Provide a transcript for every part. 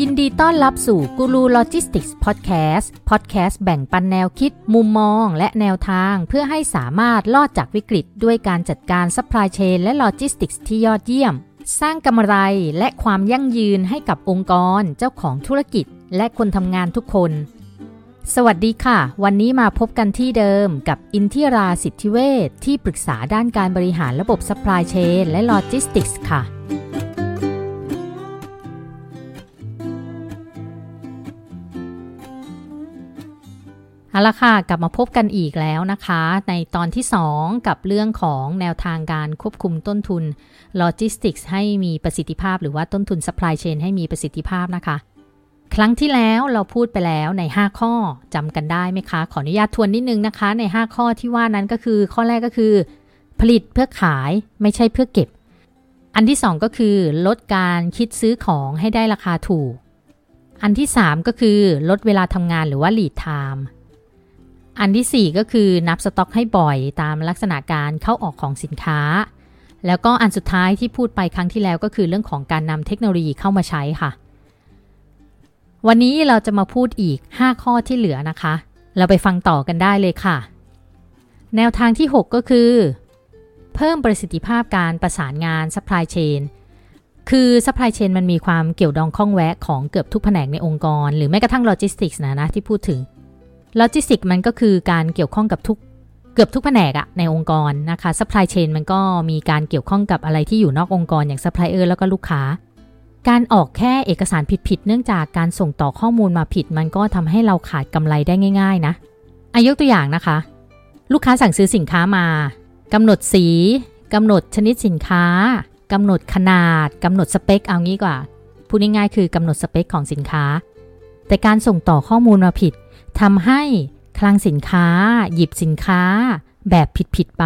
ยินดีต้อนรับสู่กูรูโลจิสติกส์พอดแคสต์พอดแคสต์แบ่งปันแนวคิด มุมมอง และแนวทาง เพื่อให้สามารถรอดจากวิกฤต ด้วยการจัดการซัพพลายเชนและโลจิสติกส์ที่ยอดเยี่ยม สร้างกำไรและความยั่งยืนให้กับองค์กร เจ้าของธุรกิจ และคนทำงานทุกคน สวัสดีค่ะ วันนี้มาพบกันที่เดิมกับอินทิราสิทธิเวชที่ปรึกษาด้านการบริหารระบบซัพพลายเชนและโลจิสติกส์ค่ะ เอาละค่ะ กลับมาพบกันอีกแล้วนะคะ ในตอนที่ 2 กับเรื่องของแนวทางการควบคุมต้นทุนโลจิสติกส์ให้มีประสิทธิภาพ หรือว่าต้นทุน supply chain ให้มีประสิทธิภาพนะคะ ครั้งที่แล้วเราพูดไปแล้วใน 5 ข้อจำกันได้ไหมคะ ขออนุญาตทวนนิดนึงนะคะ ใน 5 ข้อที่ว่านั้นก็คือ ข้อแรกก็คือ ผลิตเพื่อขายไม่ใช่เพื่อเก็บ อันที่ 2 ก็คือ ลดการคิดซื้อของให้ได้ราคาถูก อันที่ 3 ก็คือ ลดเวลาทำงานหรือว่า lead time อันที่ 4 ก็คือนับสต็อกให้บ่อยตามลักษณะการเข้าออกของสินค้า แล้วก็อันสุดท้ายที่พูดไปครั้งที่แล้วก็คือเรื่องของการนำเทคโนโลยีเข้ามาใช้ค่ะ วันนี้เราจะมาพูดอีก 5 ข้อที่เหลือนะคะ เราไปฟังต่อกันได้เลยค่ะ แนวทางที่ 6 ก็คือ เพิ่มประสิทธิภาพการประสานงาน supply chain คือ supply chain มันมีความเกี่ยวดองข้องแวะของเกือบทุกแผนกในองค์กร หรือแม้กระทั่ง logistics นะนะที่พูดถึง โลจิสติกมันก็คือการเกี่ยวข้องกับทุกเกือบทุกแผนกอะในองค์กรนะคะซัพพลายเชนมันก็มีการเกี่ยวข้องกับอะไรที่อยู่นอกองค์กรอย่างซัพพลายเออร์แล้วก็ลูกค้า การออกแค่เอกสารผิดๆเนื่องจากการส่งต่อข้อมูลมาผิด มันก็ทำให้เราขาดกำไรได้ง่าย ๆ นะอายกตัวอย่างนะคะ ลูกค้าสั่งซื้อสินค้ามากำหนดสีกำหนดชนิดสินค้ากำหนดขนาดกำหนดสเปคเอางี้กว่าพูดง่ายๆคือกำหนดสเปคของสินค้า แต่การส่งต่อข้อมูลมาผิด ทำให้คลังสินค้า หยิบสินค้า แบบผิดๆไป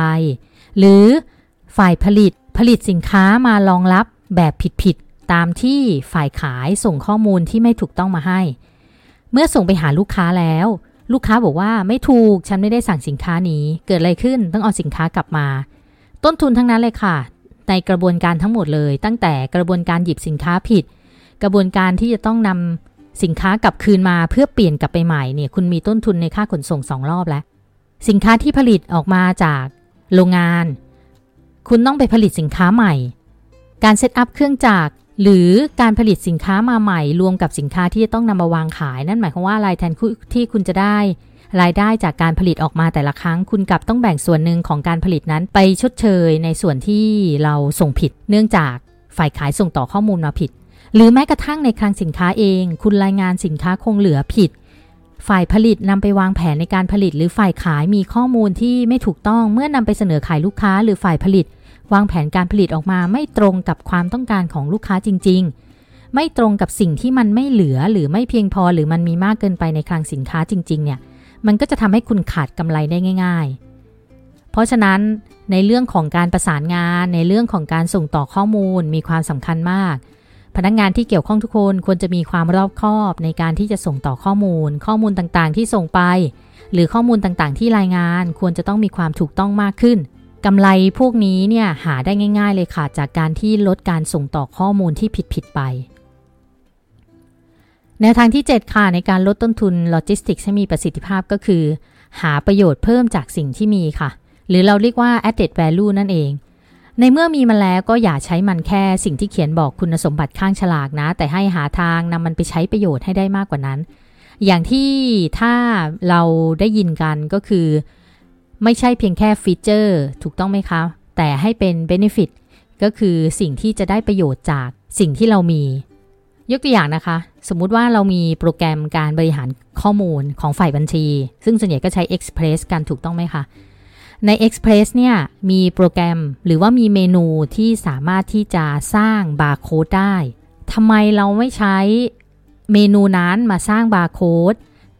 หรือฝ่ายผลิตผลิตสินค้ามารองรับแบบผิดๆตามที่ฝ่ายขายส่งข้อมูลที่ไม่ถูกต้องมาให้ เมื่อส่งไปหาลูกค้าแล้ว ลูกค้าบอกว่าไม่ถูกฉันไม่ได้สั่งสินค้านี้ เกิดอะไรขึ้นต้องเอาสินค้ากลับมา ต้นทุนทั้งนั้นเลยค่ะ ในกระบวนการทั้งหมดเลย ตั้งแต่กระบวนการหยิบสินค้าผิด กระบวนการที่จะต้องนำ สินค้ากลับคืนมาเพื่อเปลี่ยนกลับไปใหม่เนี่ยคุณมีต้นทุนในค่าขนส่งสองรอบแล้ว สินค้าที่ผลิตออกมาจากโรงงาน คุณต้องไปผลิตสินค้าใหม่ การเซตอัพเครื่องจักรหรือการผลิตสินค้ามาใหม่รวมกับสินค้าที่จะต้องนำมาวางขาย นั่นหมายความว่าอะไรแทนที่คุณจะได้ รายได้จากการผลิตออกมาแต่ละครั้ง คุณกลับต้องแบ่งส่วนหนึ่งของการผลิตนั้นไปชดเชยในส่วนที่เราส่งผิด เนื่องจากฝ่ายขายส่งต่อข้อมูลมาผิด หรือแม้กระทั่งในคลังสินค้าเอง คุณรายงานสินค้าคงเหลือผิด ฝ่ายผลิตนำไปวางแผนในการผลิต หรือฝ่ายขายมีข้อมูลที่ไม่ถูกต้องเมื่อนำไปเสนอขายลูกค้า หรือฝ่ายผลิต วางแผนการผลิตออกมาไม่ตรงกับความต้องการของลูกค้าจริง ๆ ไม่ตรงกับสิ่งที่มันไม่เหลือหรือไม่เพียงพอ หรือมันมีมากเกินไปในคลังสินค้าจริง ๆ เนี่ยมันก็จะทำให้คุณขาดกำไรได้ง่าย ๆ เพราะฉะนั้นในเรื่องของการประสานงาน ในเรื่องของการส่งต่อข้อมูลมีความสำคัญมาก พนักงานที่เกี่ยวข้องทุกคนควรจะมีความรอบคอบในการที่จะส่งต่อข้อมูล ข้อมูลต่างๆ ที่ส่งไป หรือข้อมูลต่างๆ ที่รายงานควรจะต้องมีความถูกต้องมากขึ้นกำไรพวกนี้เนี่ยหาได้ง่าย ๆ เลยค่ะ จากการที่ลดการส่งต่อข้อมูลที่ผิดๆไป แนวทางที่ 7 ค่ะ ในการลดต้นทุนโลจิสติกส์ให้มีประสิทธิภาพก็คือ หาประโยชน์เพิ่มจากสิ่งที่มีค่ะ หรือเราเรียกว่า added value นั่นเอง ในเมื่อมีมาแล้วก็อย่าใช้มันแค่สิ่งที่เขียนบอกคุณสมบัติข้างฉลากนะ แต่ให้หาทางนำมันไปใช้ประโยชน์ให้ได้มากกว่านั้น อย่างที่ถ้าเราได้ยินกันก็คือ ไม่ใช่เพียงแค่ฟีเจอร์ถูกต้องไหมคะ แต่ให้เป็น benefit ก็คือสิ่งที่จะได้ประโยชน์จากสิ่งที่เรามี ยกตัวอย่างนะคะ สมมุติว่าเรามีโปรแกรมการบริหารข้อมูลของฝ่ายบัญชี ซึ่งส่วนใหญ่ก็ใช้ Express กันถูกต้องไหมคะ ใน Express เนี่ยมีโปรแกรมหรือว่ามีเมนูที่สามารถที่จะสร้างบาร์โค้ดได้ทำไมเราไม่ใช้เมนูนั้นมาสร้างบาร์โค้ด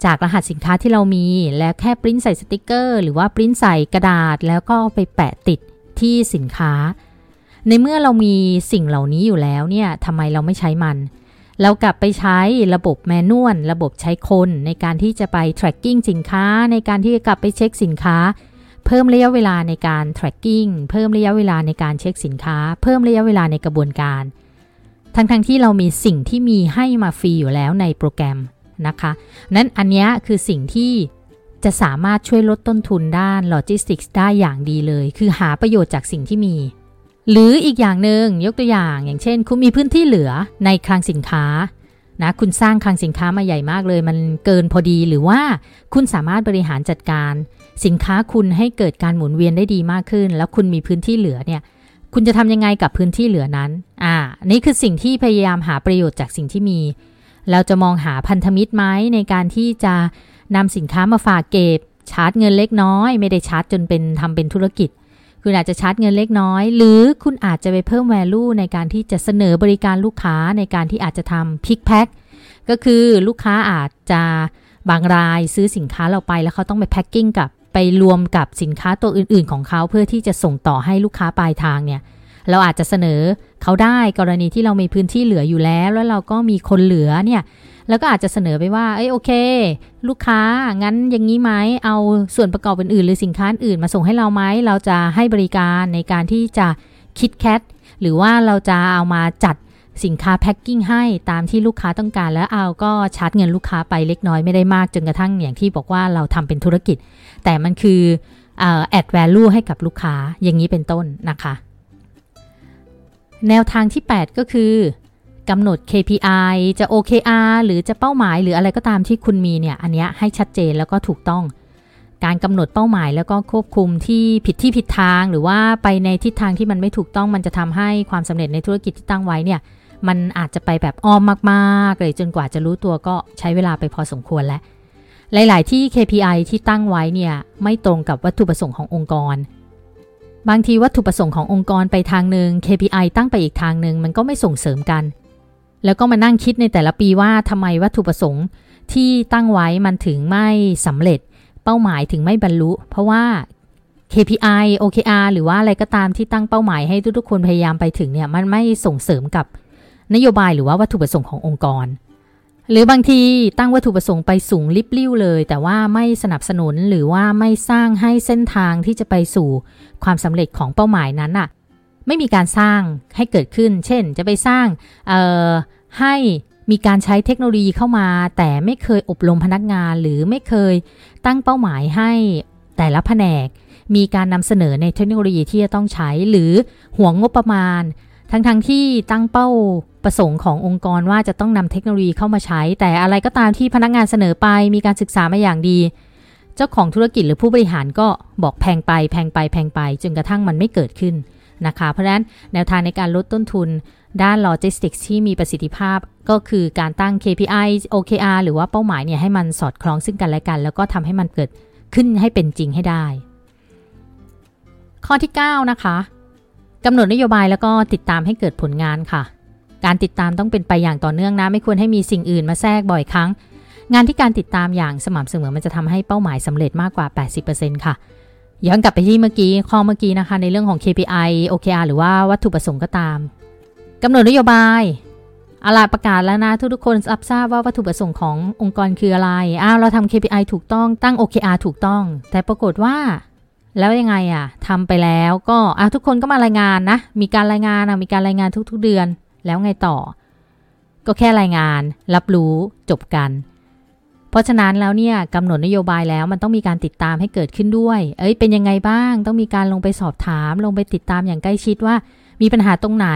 จากรหัสสินค้าที่เรามีแล้วแค่ปริ้นใส่สติกเกอร์ หรือว่าปริ้นใส่กระดาษ แล้วก็ไปแปะติดที่สินค้า ในเมื่อเรามีสิ่งเหล่านี้อยู่แล้วเนี่ยทำไมเราไม่ใช้มัน เรากลับไปใช้ระบบ manual ระบบใช้คนในการที่จะไป tracking สินค้า ในการที่จะกลับไปเช็คสินค้า เพิ่มระยะเวลาในการ tracking เพิ่มระยะเวลาในการเช็คสินค้า เพิ่มระยะเวลาในกระบวนการ ทั้งๆที่เรามีสิ่งที่มีให้มาฟรีอยู่แล้วในโปรแกรมนะคะนั้นอันนี้คือสิ่งที่จะสามารถช่วยลดต้นทุนด้านโลจิสติกส์ได้อย่างดีเลย คือหาประโยชน์จากสิ่งที่มี หรืออีกอย่างหนึ่งยกตัวอย่าง อย่างเช่น คุณมีพื้นที่เหลือในคลังสินค้า นะคุณสร้างคลังสินค้ามาใหญ่มากเลย มันเกินพอดีหรือว่าคุณสามารถบริหารจัดการ สินค้าคุณให้เกิดการหมุนเวียนได้ดีมากขึ้น แล้วคุณมีพื้นที่เหลือเนี่ยคุณจะทำยังไงกับพื้นที่เหลือนั้น อ่า นี่คือสิ่งที่พยายามหาประโยชน์จากสิ่งที่มี เราจะมองหาพันธมิตรไหมในการที่จะนำสินค้ามาฝากเก็บ ชาร์จเงินเล็กน้อย ไม่ได้ชาร์จจนเป็นทำเป็นธุรกิจ คุณอาจจะชาร์จเงินเล็กน้อย หรือคุณอาจจะไปเพิ่ม value ในการที่จะเสนอบริการลูกค้าในการที่อาจจะทำพิกแพ็คก็คือลูกค้าอาจจะบางรายซื้อสินค้าเราไปแล้วเขาต้องไปแพ็คกิ้งกับไปรวมกับสินค้าตัวอื่น ๆ ของเขาเพื่อที่จะส่งต่อให้ลูกค้าปลายทางเนี่ยเราอาจจะเสนอเขาได้กรณีที่เรามีพื้นที่เหลืออยู่แล้ว แล้วเราก็มีคนเหลือเนี่ย แล้วก็อาจจะเสนอไปว่า เอ้ยโอเค ลูกค้างั้นอย่างนี้ไหมเอาส่วนประกอบอื่นๆ หรือสินค้าอื่นมาส่งให้เราไหมเราจะให้บริการในการที่จะคิดแคทหรือว่าเราจะเอามาจัดสินค้าแพ็คกิ้งให้ตามที่ลูกค้าต้องการ แล้วเอาก็ชาร์จเงินลูกค้าไปเล็กน้อยไม่ได้มากจนกระทั่งอย่างที่บอกว่าเราทำเป็นธุรกิจ แต่มันคือแอดแวลูให้กับลูกค้าอย่างนี้เป็นต้นนะคะ แนวทางที่ 8 ก็คือ กำหนด KPI จะ OKR หรือจะเป้าหมายหรืออะไรก็ตามที่คุณมีเนี่ย อันนี้ให้ชัดเจนแล้วก็ถูกต้อง การกำหนดเป้าหมายแล้วก็ควบคุมที่ผิดที่ผิดทาง หรือว่าไปในทิศทางที่มันไม่ถูกต้องมันจะทำให้ความสำเร็จในธุรกิจที่ตั้งไว้เนี่ย มันอาจจะไปแบบอ้อมมากๆเลยจนกว่าจะรู้ตัวก็ใช้เวลาไปพอสมควรแล้วหลาย ๆ ที่ KPI ที่ตั้งไว้เนี่ยไม่ตรงกับวัตถุประสงค์ขององค์กร บางทีวัตถุประสงค์ขององค์กรไปทางหนึ่ง KPI ตั้งไปอีกทางหนึ่งมันก็ไม่ส่งเสริมกัน แล้วก็มานั่งคิดในแต่ละปีว่าทำไมวัตถุประสงค์ที่ตั้งไว้มันถึงไม่สำเร็จ เป้าหมายถึงไม่บรรลุ เพราะว่า KPI OKR หรือว่าอะไรก็ตามที่ตั้งเป้าหมายให้ทุกๆคนพยายามไปถึงเนี่ยมันไม่ส่งเสริมกับนโยบายหรือว่าวัตถุประสงค์ขององค์กร หรือบางทีตั้งวัตถุประสงค์ไปสูงลิบลิ่วเลย แต่ว่าไม่สนับสนุนหรือว่าไม่สร้างให้เส้นทางที่จะไปสู่ความสำเร็จของเป้าหมายนั้นอะ ไม่มีการสร้างให้เกิดขึ้น เช่น จะไปสร้างให้มีการใช้เทคโนโลยีเข้ามา แต่ไม่เคยอบรมพนักงาน หรือไม่เคยตั้งเป้าหมายให้แต่ละแผนก มีการนำเสนอในเทคโนโลยีที่จะต้องใช้หรือห่วงงบประมาณ ทั้งๆที่ตั้งเป้าประสงค์ขององค์กรว่าจะต้องนำเทคโนโลยีเข้ามาใช้ แต่อะไรก็ตามที่พนักงานเสนอไป มีการศึกษามาอย่างดี เจ้าของธุรกิจหรือผู้บริหารก็บอกแพงไปแพงไปแพงไปจนกระทั่งมันไม่เกิดขึ้น นะคะ เพราะฉะนั้นแนวทางในการลดต้นทุนด้านโลจิสติกส์ที่มีประสิทธิภาพก็คือการตั้ง KPI OKR หรือว่าเป้าหมายเนี่ยให้มันสอดคล้องซึ่งกันและกัน แล้วก็ทำให้มันเกิดขึ้นให้เป็นจริงให้ได้ ข้อที่ 9 นะคะกำหนดนโยบายแล้วก็ติดตามให้เกิดผลงานค่ะ การติดตามต้องเป็นไปอย่างต่อเนื่องนะ ไม่ควรให้มีสิ่งอื่นมาแทรกบ่อยครั้ง งานที่การติดตามอย่างสม่ำเสมอมันจะทำให้เป้าหมายสำเร็จมากกว่า 80%ค่ะ ย้อนกลับไปที่เมื่อกี้ข้อเมื่อกี้นะคะ ในเรื่องของ KPI OKR หรือว่าวัตถุประสงค์ก็ตามกำหนดนโยบายอาลาประกาศแล้วนะทุกๆคนรับทราบว่าวัตถุประสงค์ขององค์กรคืออะไร อ้าวเราทำ KPI ถูกต้องตั้ง OKR ถูกต้อง แต่ปรากฏว่า แล้วยังไงอะทำไปแล้วก็อะทุกคนก็มารายงานนะ มีการรายงานนะมีการรายงานทุกๆเดือน แล้วไงต่อ ก็แค่รายงาน รับรู้จบกัน เพราะฉะนั้นแล้วเนี่ยกำหนดนโยบายแล้วมันต้องมีการติดตามให้เกิดขึ้นด้วย เอ้ยเป็นยังไงบ้าง ต้องมีการลงไปสอบถาม ลงไปติดตามอย่างใกล้ชิดว่า มีปัญหาตรงไหน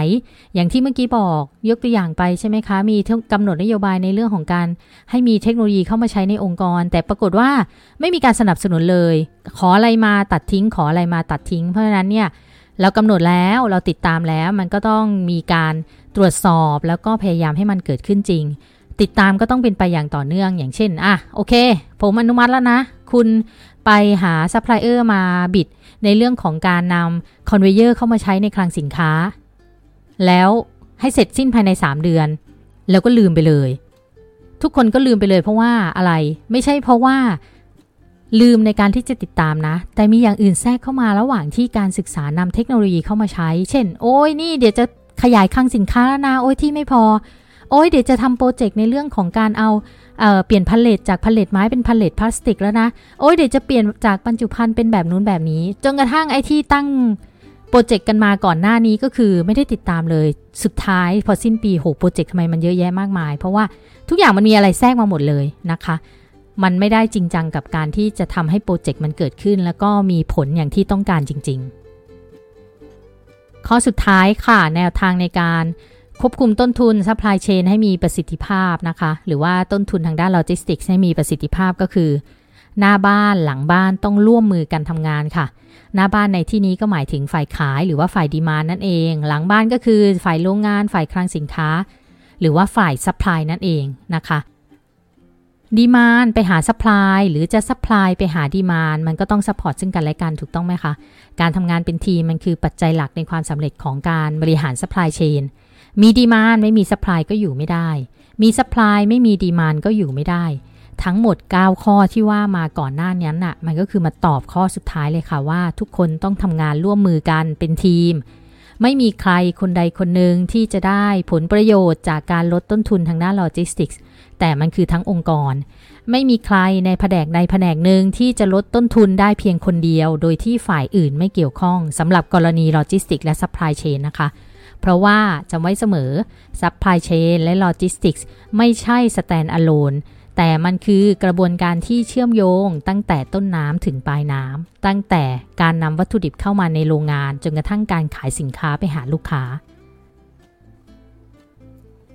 อย่างที่เมื่อกี้บอกยกตัวอย่างไปใช่ไหมคะ มีกำหนดนโยบายในเรื่องของการ ให้มีเทคโนโลยีเข้ามาใช้ในองค์กร แต่ปรากฏว่าไม่มีการสนับสนุนเลย ขออะไรมาตัดทิ้ง ขออะไรมาตัดทิ้ง เพราะฉะนั้นเนี่ยเรากำหนดแล้วเราติดตามแล้วมันก็ต้องมีการตรวจสอบแล้วก็พยายามให้มันเกิดขึ้นจริง ติดตามก็ต้องเป็นไปอย่างต่อเนื่องอย่างเช่นอะโอเค ผมอนุมัติแล้วนะ คุณไปหาซัพพลายเออร์มา bid ในเรื่องของการนำ conveyor เข้ามาใช้ในคลังสินค้า แล้วให้เสร็จสิ้นภายใน 3 เดือน แล้วก็ลืมไปเลย ทุกคนก็ลืมไปเลยเพราะว่าอะไรไม่ใช่เพราะว่าลืมในการที่จะติดตามนะ แต่มีอย่างอื่นแทรกเข้ามาระหว่างที่การศึกษานำเทคโนโลยีเข้ามาใช้ เช่น โอ้ยนี่เดี๋ยวจะขยายคลังสินค้าแล้วนะ โอ้ยที่ไม่พอ โอ้ยเดี๋ยวจะทำโปรเจกต์ในเรื่องของการเอาเปลี่ยนพาเลตจากพาเลตไม้เป็นพาเลตพลาสติกแล้วนะ โอ้ยเดี๋ยวจะเปลี่ยนจากบรรจุภัณฑ์เป็นแบบนู้นแบบนี้ จนกระทั่งไอ้ที่ตั้งโปรเจกต์กันมาก่อนหน้านี้ก็คือไม่ได้ติดตามเลย สุดท้ายพอสิ้นปีโหโปรเจกต์ทำไมมันเยอะแยะมากมาย เพราะว่าทุกอย่างมันมีอะไรแทรกมาหมดเลยนะคะ มันไม่ได้จริงจังกับการที่จะทำให้โปรเจกต์มันเกิดขึ้น แล้วก็มีผลอย่างที่ต้องการจริง ๆ ข้อสุดท้ายค่ะแนวทางในการ ควบคุมต้นทุน supply chain ให้มีประสิทธิภาพนะคะ หรือว่าต้นทุนทางด้านโลจิสติกส์ให้มีประสิทธิภาพก็คือ หน้าบ้านหลังบ้านต้องร่วมมือกันทำงานค่ะ หน้าบ้านในที่นี้ก็หมายถึงฝ่ายขายหรือว่าฝ่าย demand นั่นเอง หลังบ้านก็คือฝ่ายโรงงาน ฝ่ายคลังสินค้า หรือว่าฝ่าย supply นั่นเองนะคะ demand ไปหา supply หรือจะ supply ไปหา demand มันก็ต้อง support ซึ่งกันและกันถูกต้องไหมคะ การทำงานเป็นทีมมันคือปัจจัยหลักในความสำเร็จของการบริหาร supply chain มี demand ไม่มี supply ก็อยู่ไม่ได้ มี supply ไม่มี demand ก็อยู่ไม่ได้ ทั้งหมด 9 ข้อที่ว่ามาก่อนหน้านี้น่ะ มันก็คือมาตอบข้อสุดท้ายเลยค่ะว่า ทุกคนต้องทำงานร่วมมือกันเป็นทีม ไม่มีใครคนใดคนหนึ่งที่จะได้ผลประโยชน์จากการลดต้นทุนทางด้านโลจิสติกส์แต่มันคือทั้งองค์กร ไม่มีใครในแผนกใดแผนกหนึ่งที่จะลดต้นทุนได้เพียงคนเดียว โดยที่ฝ่ายอื่นไม่เกี่ยวข้องสำหรับกรณีโลจิสติกส์และ supply chain นะคะ เพราะว่าจำไว้เสมอ supply chain และ logistics ไม่ใช่ stand alone แต่มันคือกระบวนการที่เชื่อมโยงตั้งแต่ต้นน้ำถึงปลายน้ำตั้งแต่การนำวัตถุดิบเข้ามาในโรงงาน จนกระทั่งการขายสินค้าไปหาลูกค้า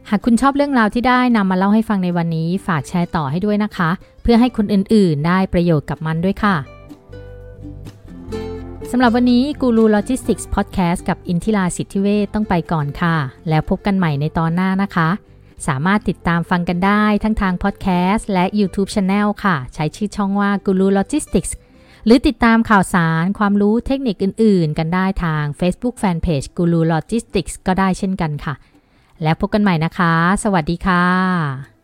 หากคุณชอบเรื่องราวที่ได้นำมาเล่าให้ฟังในวันนี้ ฝากแชร์ต่อให้ด้วยนะคะ เพื่อให้คนอื่นๆ ได้ประโยชน์กับมันด้วยค่ะ สำหรับวันนี้กูรูโลจิสติกส์พอดแคสต์กับอินทิราสิทธิเวทต้องไปก่อนค่ะ แล้วพบกันใหม่ในตอนหน้านะคะ สามารถติดตามฟังกันได้ทั้งทางพอดแคสต์และ YouTube Channel ค่ะ ใช้ชื่อช่องว่ากูรูโลจิสติกส์หรือติดตามข่าวสารความรู้เทคนิคอื่นๆ กันได้ทาง Facebook Fanpage กูรูโลจิสติกส์ก็ได้เช่นกันค่ะ แล้วพบกันใหม่นะคะ สวัสดีค่ะ